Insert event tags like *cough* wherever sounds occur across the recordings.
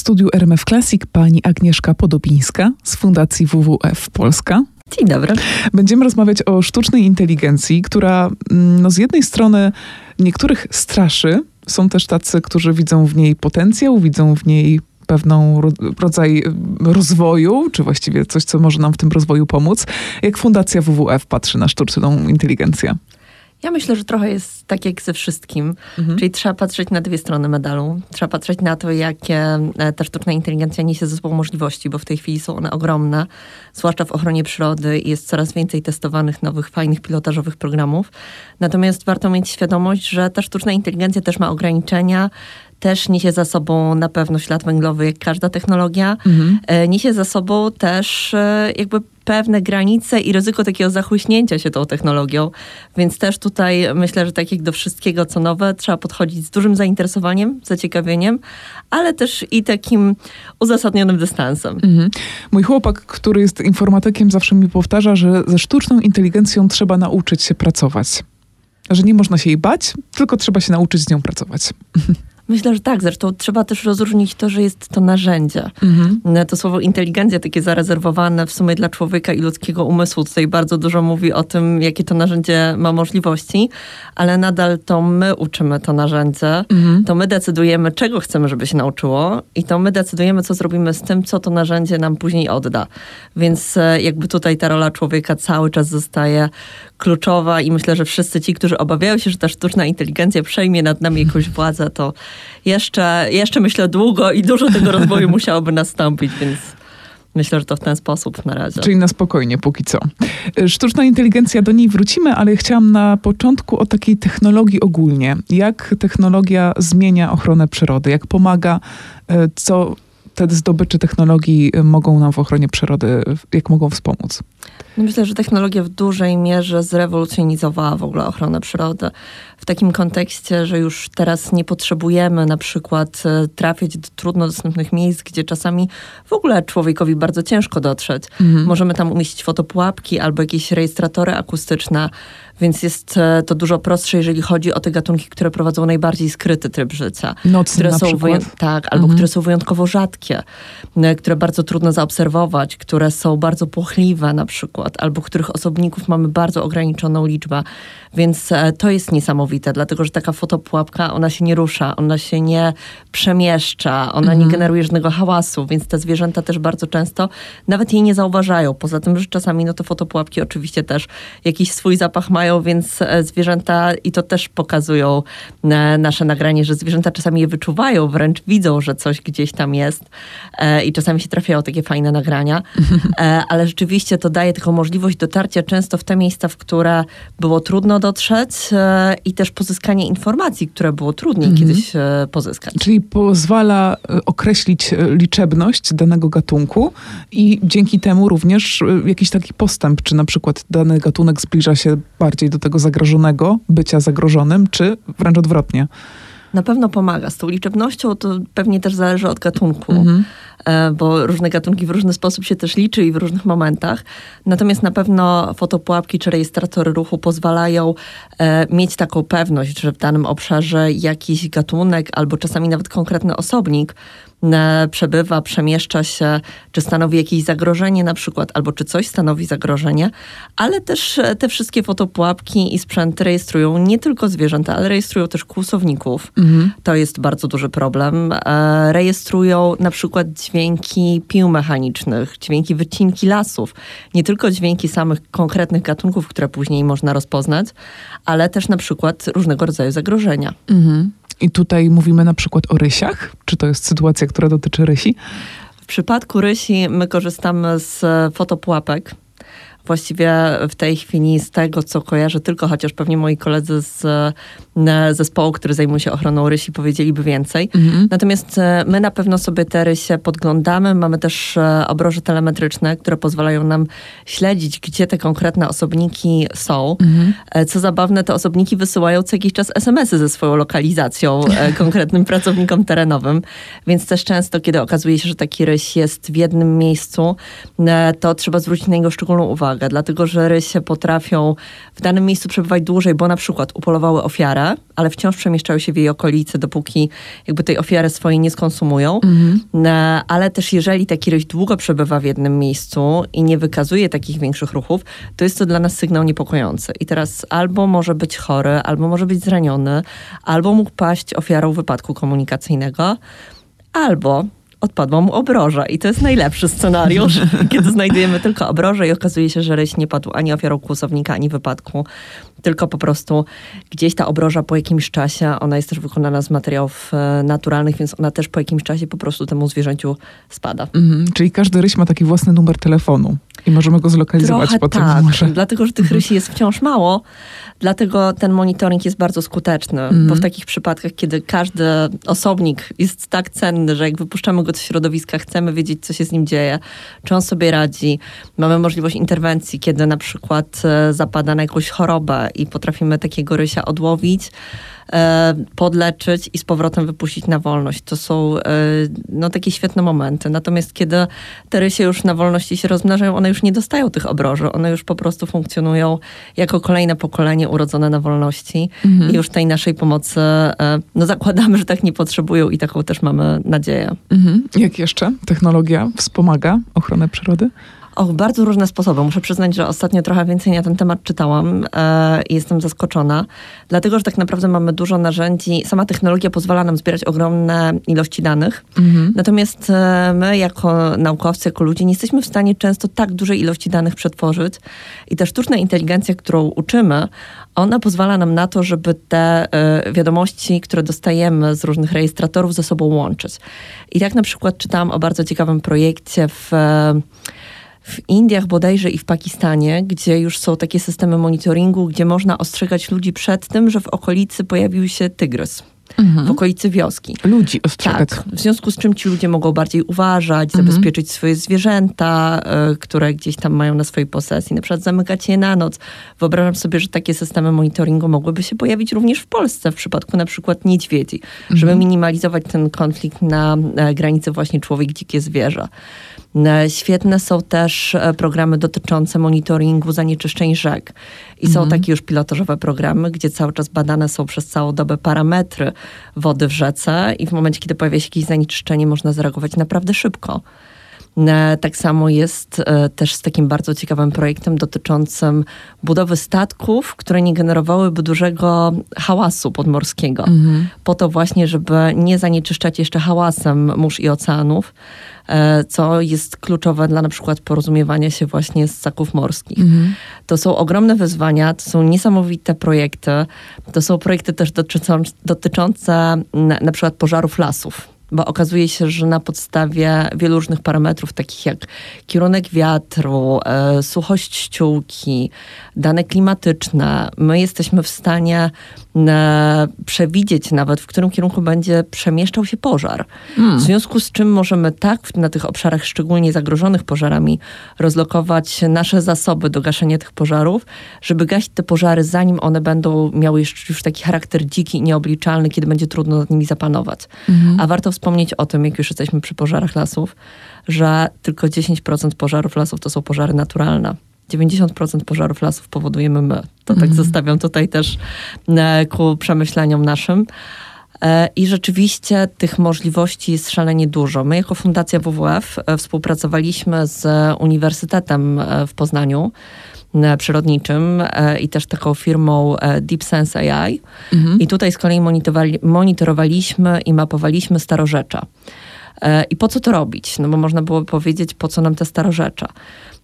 studiu RMF Classic pani Agnieszka Podobińska z Fundacji WWF Polska. Dzień dobry. Będziemy rozmawiać o sztucznej inteligencji, która mm, no, z jednej strony niektórych straszy, są też tacy, którzy widzą w niej potencjał, widzą w niej pewną rodzaj rozwoju, czy właściwie coś, co może nam w tym rozwoju pomóc. Jak Fundacja WWF patrzy na sztuczną inteligencję? Ja myślę, że trochę jest tak jak ze wszystkim. Mhm. Czyli trzeba patrzeć na dwie strony medalu. Trzeba patrzeć na to, jakie e, ta sztuczna inteligencja niesie ze sobą możliwości, bo w tej chwili są one ogromne, zwłaszcza w ochronie przyrody i jest coraz więcej testowanych nowych, fajnych, pilotażowych programów. Natomiast warto mieć świadomość, że ta sztuczna inteligencja też ma ograniczenia, też niesie za sobą na pewno ślad węglowy, jak każda technologia. Mhm. E, niesie za sobą też e, jakby pewne granice i ryzyko takiego zachłyśnięcia się tą technologią. Więc też tutaj myślę, że tak jak do wszystkiego, co nowe, trzeba podchodzić z dużym zainteresowaniem, zaciekawieniem, ale też i takim uzasadnionym dystansem. Mhm. Mój chłopak, który jest informatykiem, zawsze mi powtarza, że ze sztuczną inteligencją trzeba nauczyć się pracować. Że nie można się jej bać, tylko trzeba się nauczyć z nią pracować. *laughs* Myślę, że tak. Zresztą trzeba też rozróżnić to, że jest to narzędzie. Mhm. To słowo inteligencja, takie zarezerwowane w sumie dla człowieka i ludzkiego umysłu, tutaj bardzo dużo mówi o tym, jakie to narzędzie ma możliwości, ale nadal to my uczymy to narzędzie, mhm. to my decydujemy, czego chcemy, żeby się nauczyło i to my decydujemy, co zrobimy z tym, co to narzędzie nam później odda. Więc e, jakby tutaj ta rola człowieka cały czas zostaje kluczowa i myślę, że wszyscy ci, którzy obawiają się, że ta sztuczna inteligencja przejmie nad nami jakąś władzę, to jeszcze, jeszcze myślę długo i dużo tego rozwoju *laughs* musiałoby nastąpić, więc Myślę, że to w ten sposób na razie. Czyli na spokojnie póki co. Sztuczna inteligencja, do niej wrócimy, ale chciałam na początku o takiej technologii ogólnie. Jak technologia zmienia ochronę przyrody, jak pomaga, e, co te zdobycze technologii mogą nam w ochronie przyrody, jak mogą wspomóc? No myślę, że technologia w dużej mierze zrewolucjonizowała w ogóle ochronę przyrody. W takim kontekście, że już teraz nie potrzebujemy na przykład e, trafiać do trudno dostępnych miejsc, gdzie czasami w ogóle człowiekowi bardzo ciężko dotrzeć. Mhm. Możemy tam umieścić fotopułapki albo jakieś rejestratory akustyczne, więc jest e, to dużo prostsze, jeżeli chodzi o te gatunki, które prowadzą najbardziej skryty tryb życia. Nocny które na są przykład. Tak, albo mhm. które są wyjątkowo rzadkie, które bardzo trudno zaobserwować, które są bardzo płochliwe na przykład, albo których osobników mamy bardzo ograniczoną liczbę. Więc e, to jest niesamowite, dlatego że taka fotopułapka, ona się nie rusza, ona się nie przemieszcza, ona mhm. nie generuje żadnego hałasu, więc te zwierzęta też bardzo często nawet jej nie zauważają. Poza tym, że czasami no to fotopułapki oczywiście też jakiś swój zapach mają, więc e, zwierzęta i to też pokazują e, nasze nagranie, że zwierzęta czasami je wyczuwają, wręcz widzą, że coś gdzieś tam jest i czasami się trafiają takie fajne nagrania, ale rzeczywiście to daje taką możliwość dotarcia często w te miejsca, w które było trudno dotrzeć e, i też pozyskanie informacji, które było trudniej mhm. kiedyś e, pozyskać. Czyli pozwala e, określić liczebność danego gatunku i dzięki temu również jakiś taki postęp, czy na przykład dany gatunek zbliża się bardziej do tego zagrożonego, bycia zagrożonym, czy wręcz odwrotnie na pewno pomaga. Z tą liczebnością to pewnie też zależy od gatunku, mhm. E, bo różne gatunki w różny sposób się też liczy i w różnych momentach. Natomiast na pewno fotopułapki czy rejestratory ruchu pozwalają e, mieć taką pewność, że w danym obszarze jakiś gatunek albo czasami nawet konkretny osobnik przebywa, przemieszcza się, czy stanowi jakieś zagrożenie na przykład, albo czy coś stanowi zagrożenie, ale też e, te wszystkie fotopułapki i sprzęty rejestrują nie tylko zwierzęta, ale rejestrują też kłusowników. Mhm. To jest bardzo duży problem. E, rejestrują na przykład dźwięki pił mechanicznych, dźwięki wycinki lasów, nie tylko dźwięki samych konkretnych gatunków, które później można rozpoznać, ale też na przykład różnego rodzaju zagrożenia. Mhm. I tutaj mówimy na przykład o rysiach? Czy to jest sytuacja, która dotyczy rysi? W przypadku rysi my korzystamy z fotopułapek właściwie w tej chwili z tego, co kojarzę tylko, chociaż pewnie moi koledzy z e, zespołu, który zajmuje się ochroną rysi, powiedzieliby więcej. Mhm. Natomiast e, my na pewno sobie te rysie podglądamy. Mamy też e, obroże telemetryczne, które pozwalają nam śledzić, gdzie te konkretne osobniki są. Mhm. Co zabawne, te osobniki wysyłają co jakiś czas SMS-y ze swoją lokalizacją *laughs* konkretnym pracownikom terenowym. Więc też często, kiedy okazuje się, że taki ryś jest w jednym miejscu, to trzeba zwrócić na niego szczególną uwagę uwagę, dlatego że rysie potrafią w danym miejscu przebywać dłużej, bo na przykład upolowały ofiarę, ale wciąż przemieszczają się w jej okolicy, dopóki jakby tej ofiary swojej nie skonsumują. Mhm. Ale też jeżeli taki ryś długo przebywa w jednym miejscu i nie wykazuje takich większych ruchów, to jest to dla nas sygnał niepokojący. I teraz albo może być chory, albo może być zraniony, albo mógł paść ofiarą wypadku komunikacyjnego, albo odpadła mu obroża. I to jest najlepszy scenariusz, *laughs* kiedy znajdujemy tylko obrożę i okazuje się, że ryś nie padł ani ofiarą kłusownika, ani wypadku, tylko po prostu gdzieś ta obroża po jakimś czasie, ona jest też wykonana z materiałów e, naturalnych, więc ona też po jakimś czasie po prostu temu zwierzęciu spada. Mhm, czyli każdy ryś ma taki własny numer telefonu. I możemy go zlokalizować Trochę po tym tak, numerze. dlatego że tych mhm. rysi jest wciąż mało, dlatego ten monitoring jest bardzo skuteczny, bo w mhm. takich przypadkach, kiedy każdy osobnik jest tak cenny, że jak wypuszczamy go do środowiska, chcemy wiedzieć, co się z nim dzieje, czy on sobie radzi, mamy możliwość interwencji, kiedy na przykład e, zapada na jakąś chorobę i potrafimy takiego rysia odłowić, podleczyć i z powrotem wypuścić na wolność. To są e, no, takie świetne momenty. Natomiast kiedy te rysie już na wolności się rozmnażają, one już nie dostają tych obroży. One już po prostu funkcjonują jako kolejne pokolenie urodzone na wolności mhm. i już tej naszej pomocy e, no, zakładamy, że tak nie potrzebują i taką też mamy nadzieję. Mhm. Jak jeszcze technologia wspomaga ochronę przyrody? O, bardzo różne sposoby. Muszę przyznać, że ostatnio trochę więcej na ten temat czytałam e, i jestem zaskoczona, dlatego że tak naprawdę mamy dużo narzędzi. Sama technologia pozwala nam zbierać ogromne ilości danych, mhm. natomiast e, my jako naukowcy, jako ludzie nie jesteśmy w stanie często tak dużej ilości danych przetworzyć i ta sztuczna inteligencja, którą uczymy, ona pozwala nam na to, żeby te e, wiadomości, które dostajemy z różnych rejestratorów ze sobą łączyć. I tak na przykład czytałam o bardzo ciekawym projekcie w w Indiach bodajże i w Pakistanie, gdzie już są takie systemy monitoringu, gdzie można ostrzegać ludzi przed tym, że w okolicy pojawił się tygrys. Mhm. w okolicy wioski. Ludzi ostrzegać. Tak, w związku z czym ci ludzie mogą bardziej uważać, mhm. zabezpieczyć swoje zwierzęta, y, które gdzieś tam mają na swojej posesji, na przykład zamykać je na noc. Wyobrażam sobie, że takie systemy monitoringu mogłyby się pojawić również w Polsce, w przypadku na przykład niedźwiedzi, mhm. żeby minimalizować ten konflikt na granicy właśnie człowiek-dzikie zwierzę. E, świetne są też e, programy dotyczące monitoringu zanieczyszczeń rzek. I są mhm. takie już pilotażowe programy, gdzie cały czas badane są przez całą dobę parametry wody w rzece i w momencie, kiedy pojawia się jakieś zanieczyszczenie, można zareagować naprawdę szybko. E, tak samo jest też z takim bardzo ciekawym projektem dotyczącym budowy statków, które nie generowałyby dużego hałasu podmorskiego. Mhm. Po to właśnie, żeby nie zanieczyszczać jeszcze hałasem mórz i oceanów, co jest kluczowe dla na przykład porozumiewania się właśnie z ssaków morskich. Mhm. To są ogromne wyzwania, to są niesamowite projekty. To są projekty też dotyczące, dotyczące na, na przykład pożarów lasów bo okazuje się, że na podstawie wielu różnych parametrów, takich jak kierunek wiatru, e, suchość ściółki, dane klimatyczne, my jesteśmy w stanie e, przewidzieć nawet, w którym kierunku będzie przemieszczał się pożar. Hmm. W związku z czym możemy tak na tych obszarach szczególnie zagrożonych pożarami rozlokować nasze zasoby do gaszenia tych pożarów, żeby gasić te pożary, zanim one będą miały już, już taki charakter dziki i nieobliczalny, kiedy będzie trudno nad nimi zapanować. Hmm. A warto wspomnieć o tym, jak już jesteśmy przy pożarach lasów, że tylko 10% pożarów lasów to są pożary naturalne. 90% pożarów lasów powodujemy my. To tak mhm. zostawiam tutaj też e, ku przemyśleniom naszym. E, I rzeczywiście tych możliwości jest szalenie dużo. My jako Fundacja WWF e, współpracowaliśmy z Uniwersytetem w Poznaniu przyrodniczym i też taką firmą Deep Sense AI. Mhm. I tutaj z kolei monitorowaliśmy i mapowaliśmy starorzecza. I po co to robić? No bo można było powiedzieć, po co nam te starorzecza.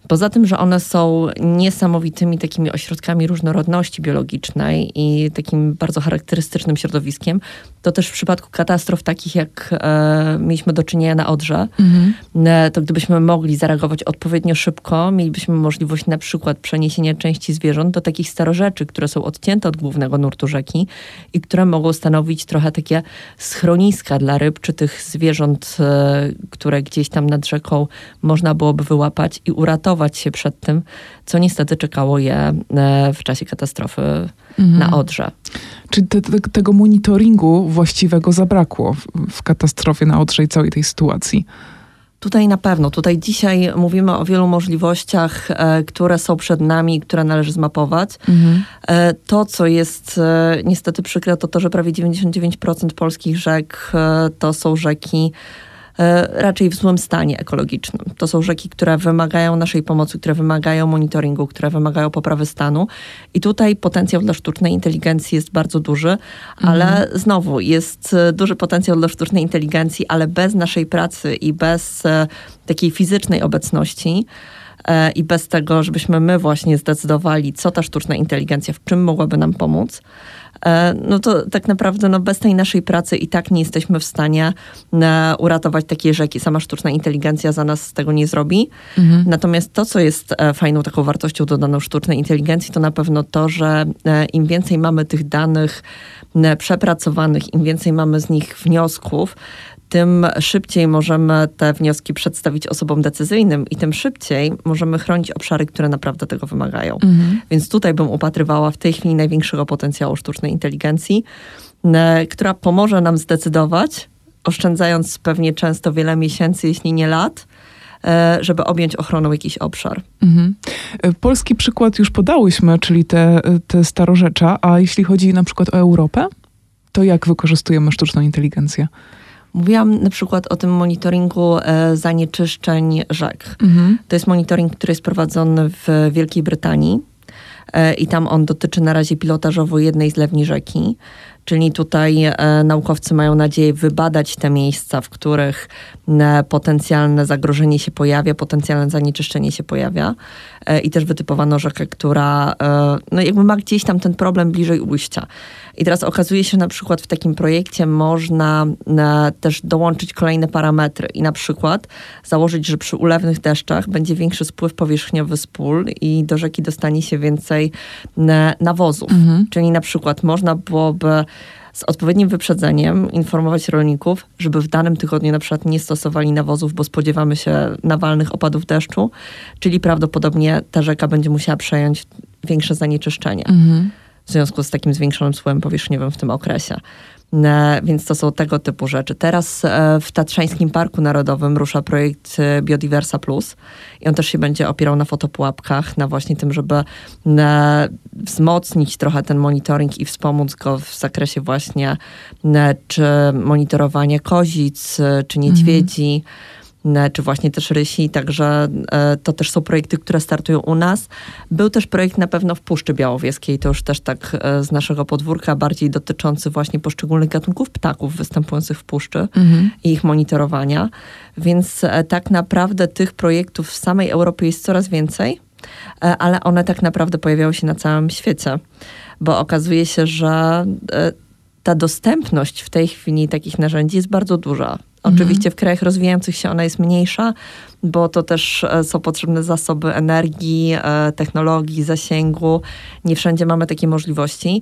Poza tym, że one są niesamowitymi takimi ośrodkami różnorodności biologicznej i takim bardzo charakterystycznym środowiskiem, to też w przypadku katastrof takich, jak e, mieliśmy do czynienia na Odrze, mhm. e, to gdybyśmy mogli zareagować odpowiednio szybko, mielibyśmy możliwość na przykład przeniesienia części zwierząt do takich starorzeczy, które są odcięte od głównego nurtu rzeki i które mogą stanowić trochę takie schroniska dla ryb, czy tych zwierząt, e, które gdzieś tam nad rzeką można byłoby wyłapać i uratować uratować się przed tym, co niestety czekało je e, w czasie katastrofy mhm. na Odrze. Czy te, te, tego monitoringu właściwego zabrakło w, w katastrofie na Odrze i całej tej sytuacji? Tutaj na pewno. Tutaj dzisiaj mówimy o wielu możliwościach, e, które są przed nami, które należy zmapować. Mhm. E, to, co jest niestety przykre, to to, że prawie 99% polskich rzek to są rzeki raczej w złym stanie ekologicznym. To są rzeki, które wymagają naszej pomocy, które wymagają monitoringu, które wymagają poprawy stanu. I tutaj potencjał dla sztucznej inteligencji jest bardzo duży, ale mhm. znowu jest e, duży potencjał dla sztucznej inteligencji, ale bez naszej pracy i bez e, takiej fizycznej obecności i bez tego, żebyśmy my właśnie zdecydowali, co ta sztuczna inteligencja, w czym mogłaby nam pomóc, E, no to tak naprawdę no bez tej naszej pracy i tak nie jesteśmy w stanie e, uratować takiej rzeki. Sama sztuczna inteligencja za nas tego nie zrobi. Mhm. Natomiast to, co jest e, fajną taką wartością dodaną sztucznej inteligencji, to na pewno to, że im więcej mamy tych danych przepracowanych, im więcej mamy z nich wniosków, tym szybciej możemy te wnioski przedstawić osobom decyzyjnym i tym szybciej możemy chronić obszary, które naprawdę tego wymagają. Mhm. Więc tutaj bym upatrywała w tej chwili największego potencjału sztucznej inteligencji, która pomoże nam zdecydować, oszczędzając pewnie często wiele miesięcy, jeśli nie lat, e, żeby objąć ochroną jakiś obszar. Mhm. E, polski przykład już podałyśmy, czyli te, te starorzecza, a jeśli chodzi na przykład o Europę, to jak wykorzystujemy sztuczną inteligencję? Mówiłam na przykład o tym monitoringu e, zanieczyszczeń rzek. Mhm. To jest monitoring, który jest prowadzony w Wielkiej Brytanii e, i tam on dotyczy na razie pilotażowo jednej zlewni rzeki. Czyli tutaj e, naukowcy mają nadzieję wybadać te miejsca, w których e, potencjalne zagrożenie się pojawia, potencjalne zanieczyszczenie się pojawia. E, I też wytypowano rzekę, która e, no jakby ma gdzieś tam ten problem bliżej ujścia. I teraz okazuje się, że na przykład w takim projekcie można e, też dołączyć kolejne parametry i na przykład założyć, że przy ulewnych deszczach będzie większy spływ powierzchniowy z pól i do rzeki dostanie się więcej e, nawozów. Mhm. Czyli na przykład można byłoby z odpowiednim wyprzedzeniem informować rolników, żeby w danym tygodniu na przykład nie stosowali nawozów, bo spodziewamy się nawalnych opadów deszczu, czyli prawdopodobnie ta rzeka będzie musiała przejąć większe zanieczyszczenie. Mhm w związku z takim zwiększonym słojem powierzchniowym w tym okresie. E, więc to są tego typu rzeczy. Teraz e, w Tatrzańskim Parku Narodowym rusza projekt e, Biodiversa Plus i on też się będzie opierał na fotopułapkach, na właśnie tym, żeby wzmocnić trochę ten monitoring i wspomóc go w zakresie właśnie czy monitorowania kozic, czy niedźwiedzi. Mhm czy właśnie też Rysi, także e, to też są projekty, które startują u nas. Był też projekt na pewno w Puszczy Białowieskiej, to już też tak e, z naszego podwórka, bardziej dotyczący właśnie poszczególnych gatunków ptaków występujących w puszczy mhm. i ich monitorowania. Więc e, tak naprawdę tych projektów w samej Europie jest coraz więcej, ale one tak naprawdę pojawiają się na całym świecie, bo okazuje się, że ta dostępność w tej chwili takich narzędzi jest bardzo duża. Oczywiście w krajach rozwijających się ona jest mniejsza, bo to też e, są potrzebne zasoby energii, e, technologii, zasięgu. Nie wszędzie mamy takie możliwości,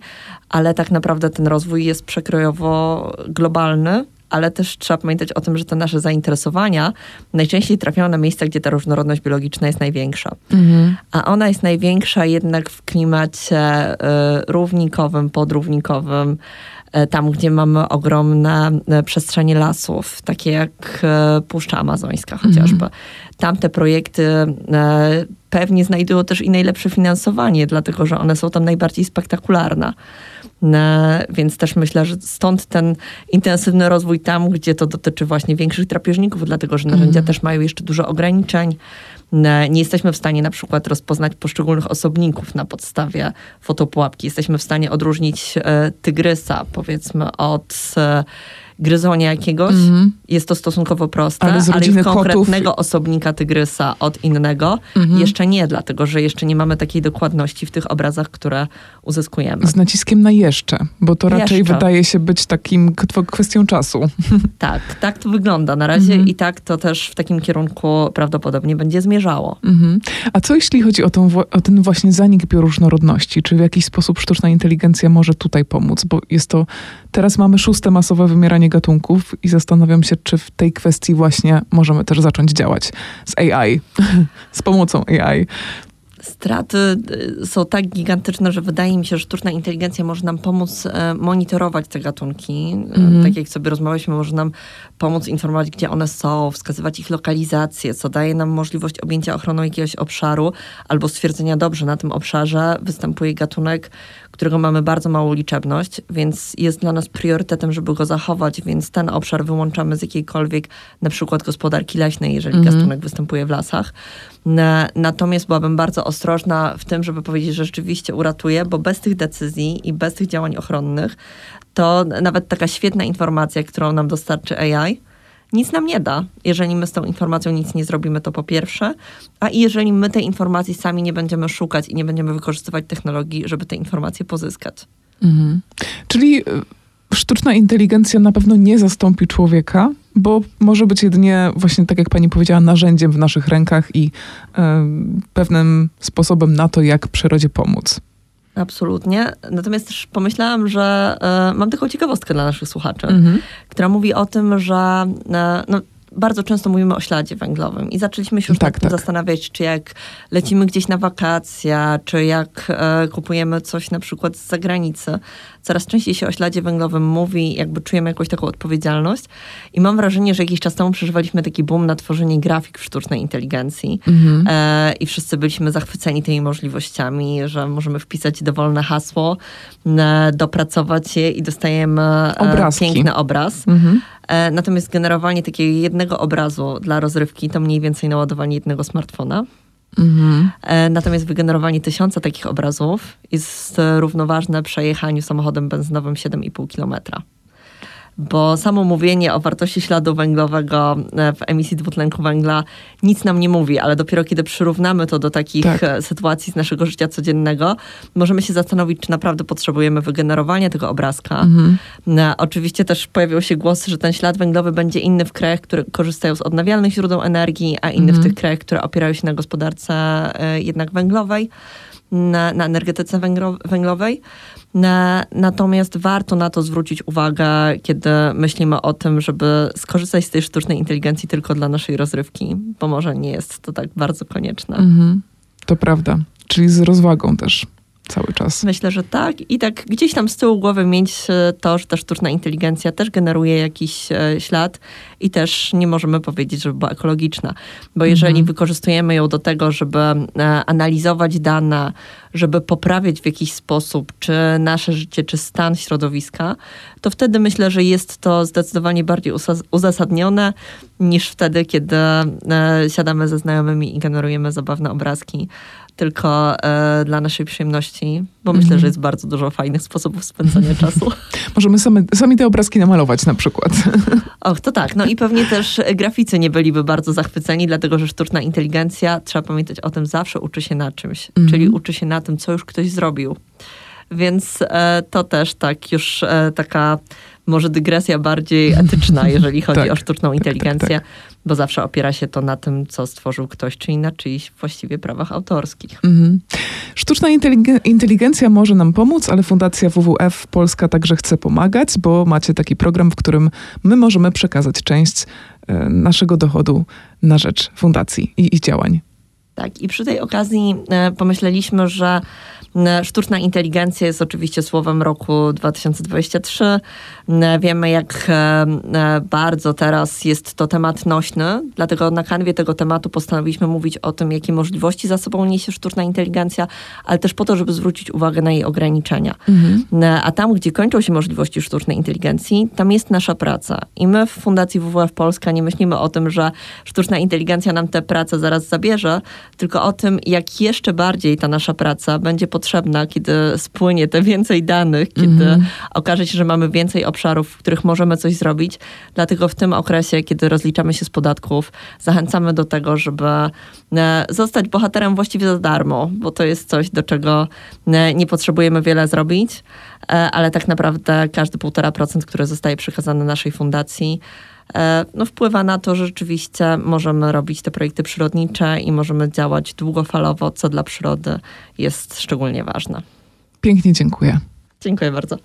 ale tak naprawdę ten rozwój jest przekrojowo globalny ale też trzeba pamiętać o tym, że te nasze zainteresowania najczęściej trafiają na miejsca, gdzie ta różnorodność biologiczna jest największa. Mhm. A ona jest największa jednak w klimacie y, równikowym, podrównikowym, E, tam, gdzie mamy ogromne e, przestrzenie lasów, takie jak Puszcza Amazońska chociażby. Mm. Tamte projekty pewnie znajdują też i najlepsze finansowanie, dlatego że one są tam najbardziej spektakularne. Więc też myślę, że stąd ten intensywny rozwój tam, gdzie to dotyczy właśnie większych drapieżników, dlatego że narzędzia mm. też mają jeszcze dużo ograniczeń nie jesteśmy w stanie na przykład rozpoznać poszczególnych osobników na podstawie fotopułapki. Jesteśmy w stanie odróżnić e, tygrysa, powiedzmy, od e, gryzonia jakiegoś. Mm. Jest to stosunkowo proste, ale, ale już konkretnego kotów... osobnika tygrysa od innego mm. jeszcze nie, dlatego że jeszcze nie mamy takiej dokładności w tych obrazach, które uzyskujemy. Z naciskiem na jeszcze, bo to raczej jeszcze. wydaje się być takim kwestią czasu. *laughs* Tak, tak to wygląda na razie mm. i tak to też w takim kierunku prawdopodobnie będzie zmierzało. Mm. A co jeśli chodzi o, tą, o ten właśnie zanik bioróżnorodności? Czy w jakiś sposób sztuczna inteligencja może tutaj pomóc? Bo jest to, teraz mamy szóste masowe wymieranie gatunków i zastanawiam się, czy w tej kwestii właśnie możemy też zacząć działać z AI, *laughs* z pomocą AI. Straty y, są tak gigantyczne, że wydaje mi się, że sztuczna inteligencja może nam pomóc e, monitorować te gatunki. Mm. Tak jak sobie rozmawialiśmy, może nam pomóc informować, gdzie one są, wskazywać ich lokalizację, co daje nam możliwość objęcia ochroną jakiegoś obszaru albo stwierdzenia, dobrze, na tym obszarze występuje gatunek, którego mamy bardzo małą liczebność, więc jest dla nas priorytetem, żeby go zachować, więc ten obszar wyłączamy z jakiejkolwiek na przykład gospodarki leśnej, jeżeli mm. gatunek występuje w lasach. Natomiast byłabym bardzo ostrożna w tym, żeby powiedzieć, że rzeczywiście uratuje, bo bez tych decyzji i bez tych działań ochronnych, to nawet taka świetna informacja, którą nam dostarczy AI, nic nam nie da, jeżeli my z tą informacją nic nie zrobimy, to po pierwsze, a jeżeli my tej informacji sami nie będziemy szukać i nie będziemy wykorzystywać technologii, żeby te informacje pozyskać. Mhm. Czyli y, sztuczna inteligencja na pewno nie zastąpi człowieka, bo może być jedynie właśnie, tak jak pani powiedziała, narzędziem w naszych rękach i y, pewnym sposobem na to, jak przyrodzie pomóc. Absolutnie. Natomiast też pomyślałam, że y, mam taką ciekawostkę dla naszych słuchaczy, mm -hmm. która mówi o tym, że y, no, bardzo często mówimy o śladzie węglowym i zaczęliśmy się już tak, tak. zastanawiać, czy jak lecimy gdzieś na wakacje, czy jak e, kupujemy coś na przykład z zagranicy. Coraz częściej się o śladzie węglowym mówi, jakby czujemy jakąś taką odpowiedzialność i mam wrażenie, że jakiś czas temu przeżywaliśmy taki boom na tworzenie grafik w sztucznej inteligencji mhm. e, i wszyscy byliśmy zachwyceni tymi możliwościami, że możemy wpisać dowolne hasło, e, dopracować je i dostajemy e, piękny obraz. Mhm. E, natomiast generowanie takiego jednego obrazu dla rozrywki to mniej więcej naładowanie jednego smartfona. Mhm. E, natomiast wygenerowanie tysiąca takich obrazów jest równoważne przejechaniu samochodem benzynowym 7,5 kilometra bo samo mówienie o wartości śladu węglowego e, w emisji dwutlenku węgla nic nam nie mówi, ale dopiero kiedy przyrównamy to do takich tak. E, sytuacji z naszego życia codziennego, możemy się zastanowić, czy naprawdę potrzebujemy wygenerowania tego obrazka. Mhm. E, oczywiście też pojawiły się głosy, że ten ślad węglowy będzie inny w krajach, które korzystają z odnawialnych źródeł energii, a inny mhm. w tych krajach, które opierają się na gospodarce jednak węglowej na, na energetyce węglowej. Na, natomiast warto na to zwrócić uwagę, kiedy myślimy o tym, żeby skorzystać z tej sztucznej inteligencji tylko dla naszej rozrywki, bo może nie jest to tak bardzo konieczne. Mhm, to prawda. Czyli z rozwagą też cały czas. Myślę, że tak. I tak gdzieś tam z tyłu głowy mieć e, to, że ta sztuczna inteligencja też generuje jakiś e, ślad i też nie możemy powiedzieć, żeby była ekologiczna. Bo jeżeli mhm. wykorzystujemy ją do tego, żeby e, analizować dane, żeby poprawiać w jakiś sposób czy nasze życie, czy stan środowiska, to wtedy myślę, że jest to zdecydowanie bardziej uzasadnione niż wtedy, kiedy siadamy ze znajomymi i generujemy zabawne obrazki tylko e, dla naszej przyjemności, bo mm -hmm. myślę, że mhm. jest bardzo dużo fajnych sposobów spędzania *laughs* czasu. Możemy same, sami te obrazki namalować na przykład. *laughs* Och, to tak. No i pewnie też graficy nie byliby bardzo zachwyceni, dlatego że sztuczna inteligencja, trzeba pamiętać o tym, zawsze uczy się na czymś, mm -hmm. czyli uczy się na tym, co już ktoś zrobił. Więc e, to też tak już e, taka może dygresja bardziej etyczna, *laughs* jeżeli chodzi tak, o sztuczną tak, tak, inteligencję, tak, tak, bo zawsze opiera się to na tym, co stworzył ktoś, czyli na czyichś właściwie prawach autorskich. Mhm. Sztuczna inteligencja może nam pomóc, ale Fundacja WWF Polska także chce pomagać, bo macie taki program, w którym my możemy przekazać część e, naszego dochodu na rzecz fundacji i ich działań. Tak, i przy tej okazji e, pomyśleliśmy, że e, sztuczna inteligencja jest oczywiście słowem roku 2023. E, wiemy, jak bardzo teraz jest to temat nośny, dlatego na kanwie tego tematu postanowiliśmy mówić o tym, jakie możliwości za sobą niesie sztuczna inteligencja, ale też po to, żeby zwrócić uwagę na jej ograniczenia. Mhm. A tam, gdzie kończą się możliwości sztucznej inteligencji, tam jest nasza praca. I my w Fundacji WWF Polska nie myślimy o tym, że sztuczna inteligencja nam tę pracę zaraz zabierze, tylko o tym, jak jeszcze bardziej ta nasza praca będzie potrzebna, kiedy spłynie te więcej danych, kiedy mm-hmm. okaże się, że mamy więcej obszarów, w których możemy coś zrobić. Dlatego w tym okresie, kiedy rozliczamy się z podatków, zachęcamy do tego, żeby e, zostać bohaterem właściwie za darmo, bo to jest coś, do czego e, nie potrzebujemy wiele zrobić, e, ale tak naprawdę każdy 1,5%, które zostaje przekazane naszej fundacji, no, wpływa na to, że rzeczywiście możemy robić te projekty przyrodnicze i możemy działać długofalowo, co dla przyrody jest szczególnie ważne. Pięknie dziękuję. Dziękuję bardzo.